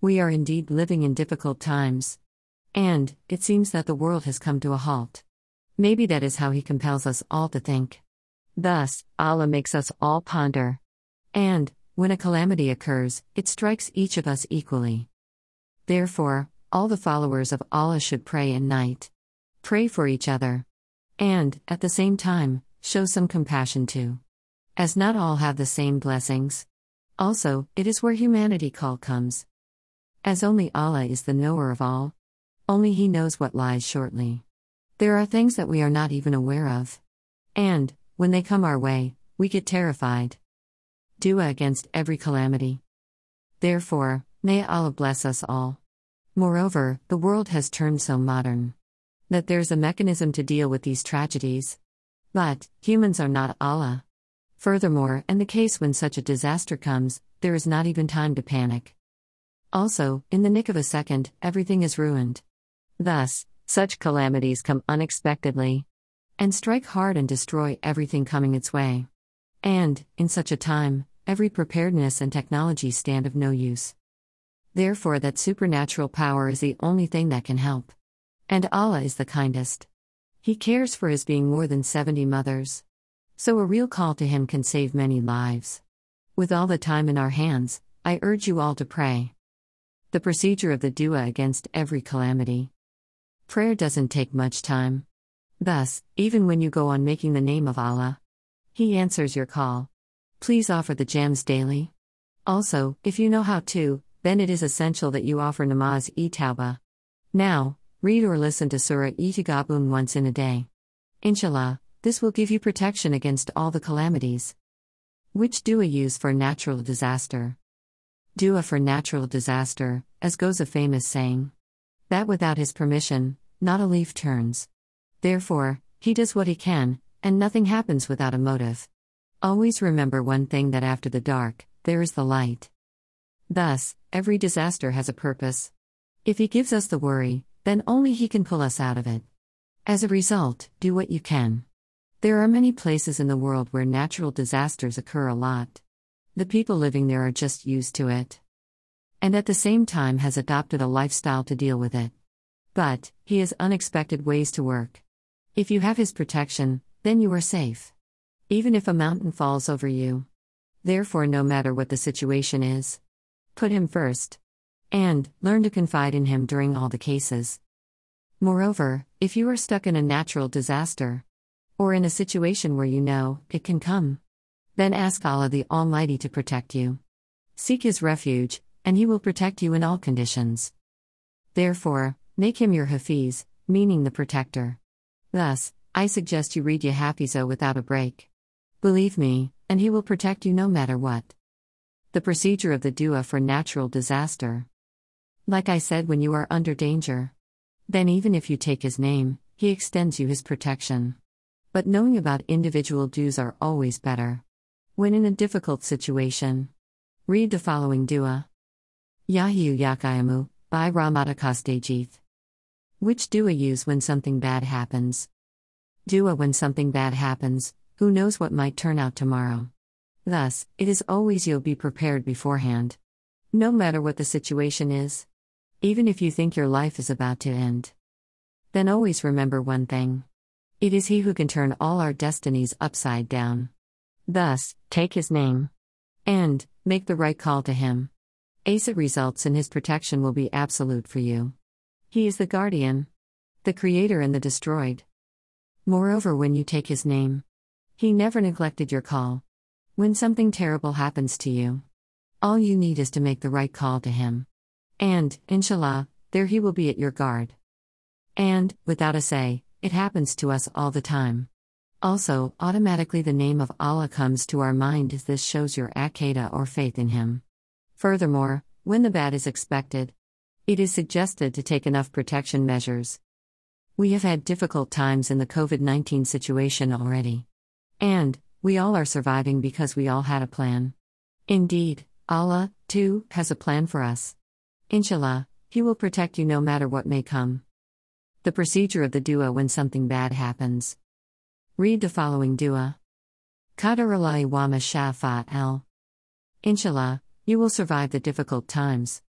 We are indeed living in difficult times. And, it seems that the world has come to a halt. Maybe that is how He compels us all to think. Thus, Allah makes us all ponder. And, when a calamity occurs, it strikes each of us equally. Therefore, all the followers of Allah should pray in night. Pray for each other. And, at the same time, show some compassion too. As not all have the same blessings. Also, it is where humanity call comes. As only Allah is the knower of all. Only He knows what lies shortly. There are things that we are not even aware of. And, when they come our way, we get terrified. Dua against every calamity. Therefore, may Allah bless us all. Moreover, the world has turned so modern that there's a mechanism to deal with these tragedies. But, humans are not Allah. Furthermore, in the case when such a disaster comes, there is not even time to panic. Also, in the nick of a second, everything is ruined. Thus, such calamities come unexpectedly and strike hard and destroy everything coming its way. And, in such a time, every preparedness and technology stand of no use. Therefore, that supernatural power is the only thing that can help. And Allah is the kindest. He cares for His being more than 70 mothers. So a real call to Him can save many lives. With all the time in our hands, I urge you all to pray. The procedure of the dua against every calamity. Prayer doesn't take much time. Thus, even when you go on making the name of Allah, He answers your call. Please offer the gems daily. Also, if you know how to, then it is essential that you offer namaz e tawbah. Now, read or listen to Surah e Taghabun once in a day. Inshallah, this will give you protection against all the calamities. Which dua use for natural disaster? Dua for natural disaster, as goes a famous saying. That without his permission, not a leaf turns. Therefore, he does what he can, and nothing happens without a motive. Always remember one thing that after the dark, there is the light. Thus, every disaster has a purpose. If he gives us the worry, then only he can pull us out of it. As a result, do what you can. There are many places in the world where natural disasters occur a lot. The people living there are just used to it. And at the same time has adopted a lifestyle to deal with it. But, he has unexpected ways to work. If you have his protection, then you are safe. Even if a mountain falls over you. Therefore, no matter what the situation is, put him first. And, learn to confide in him during all the cases. Moreover, if you are stuck in a natural disaster, or in a situation where you know it can come. Then ask Allah the Almighty to protect you. Seek His refuge, and He will protect you in all conditions. Therefore, make Him your Hafiz, meaning the protector. Thus, I suggest you read Yahafizo without a break. Believe me, and He will protect you no matter what. The procedure of the dua for natural disaster. Like I said, when you are under danger, then even if you take His name, He extends you His protection. But knowing about individual duas are always better. When in a difficult situation, read the following dua. Ya Hayyu Ya Qayyum, by Ramadakastejith. Which dua use when something bad happens? Dua when something bad happens, who knows what might turn out tomorrow? Thus, it is always you'll be prepared beforehand. No matter what the situation is. Even if you think your life is about to end. Then always remember one thing. It is He who can turn all our destinies upside down. Thus, take His name. And, make the right call to Him. Asa results in His protection will be absolute for you. He is the guardian, the creator, and the destroyed. Moreover, when you take His name, He never neglected your call. When something terrible happens to you, all you need is to make the right call to Him. And, inshallah, there He will be at your guard. And, without a say, it happens to us all the time. Also, automatically the name of Allah comes to our mind as this shows your akeda or faith in Him. Furthermore, when the bad is expected, it is suggested to take enough protection measures. We have had difficult times in the COVID 19 situation already. And, we all are surviving because we all had a plan. Indeed, Allah, too, has a plan for us. Inshallah, He will protect you no matter what may come. The procedure of the dua when something bad happens. Read the following dua. Qadarullah wa ma el. Inshallah, you will survive the difficult times.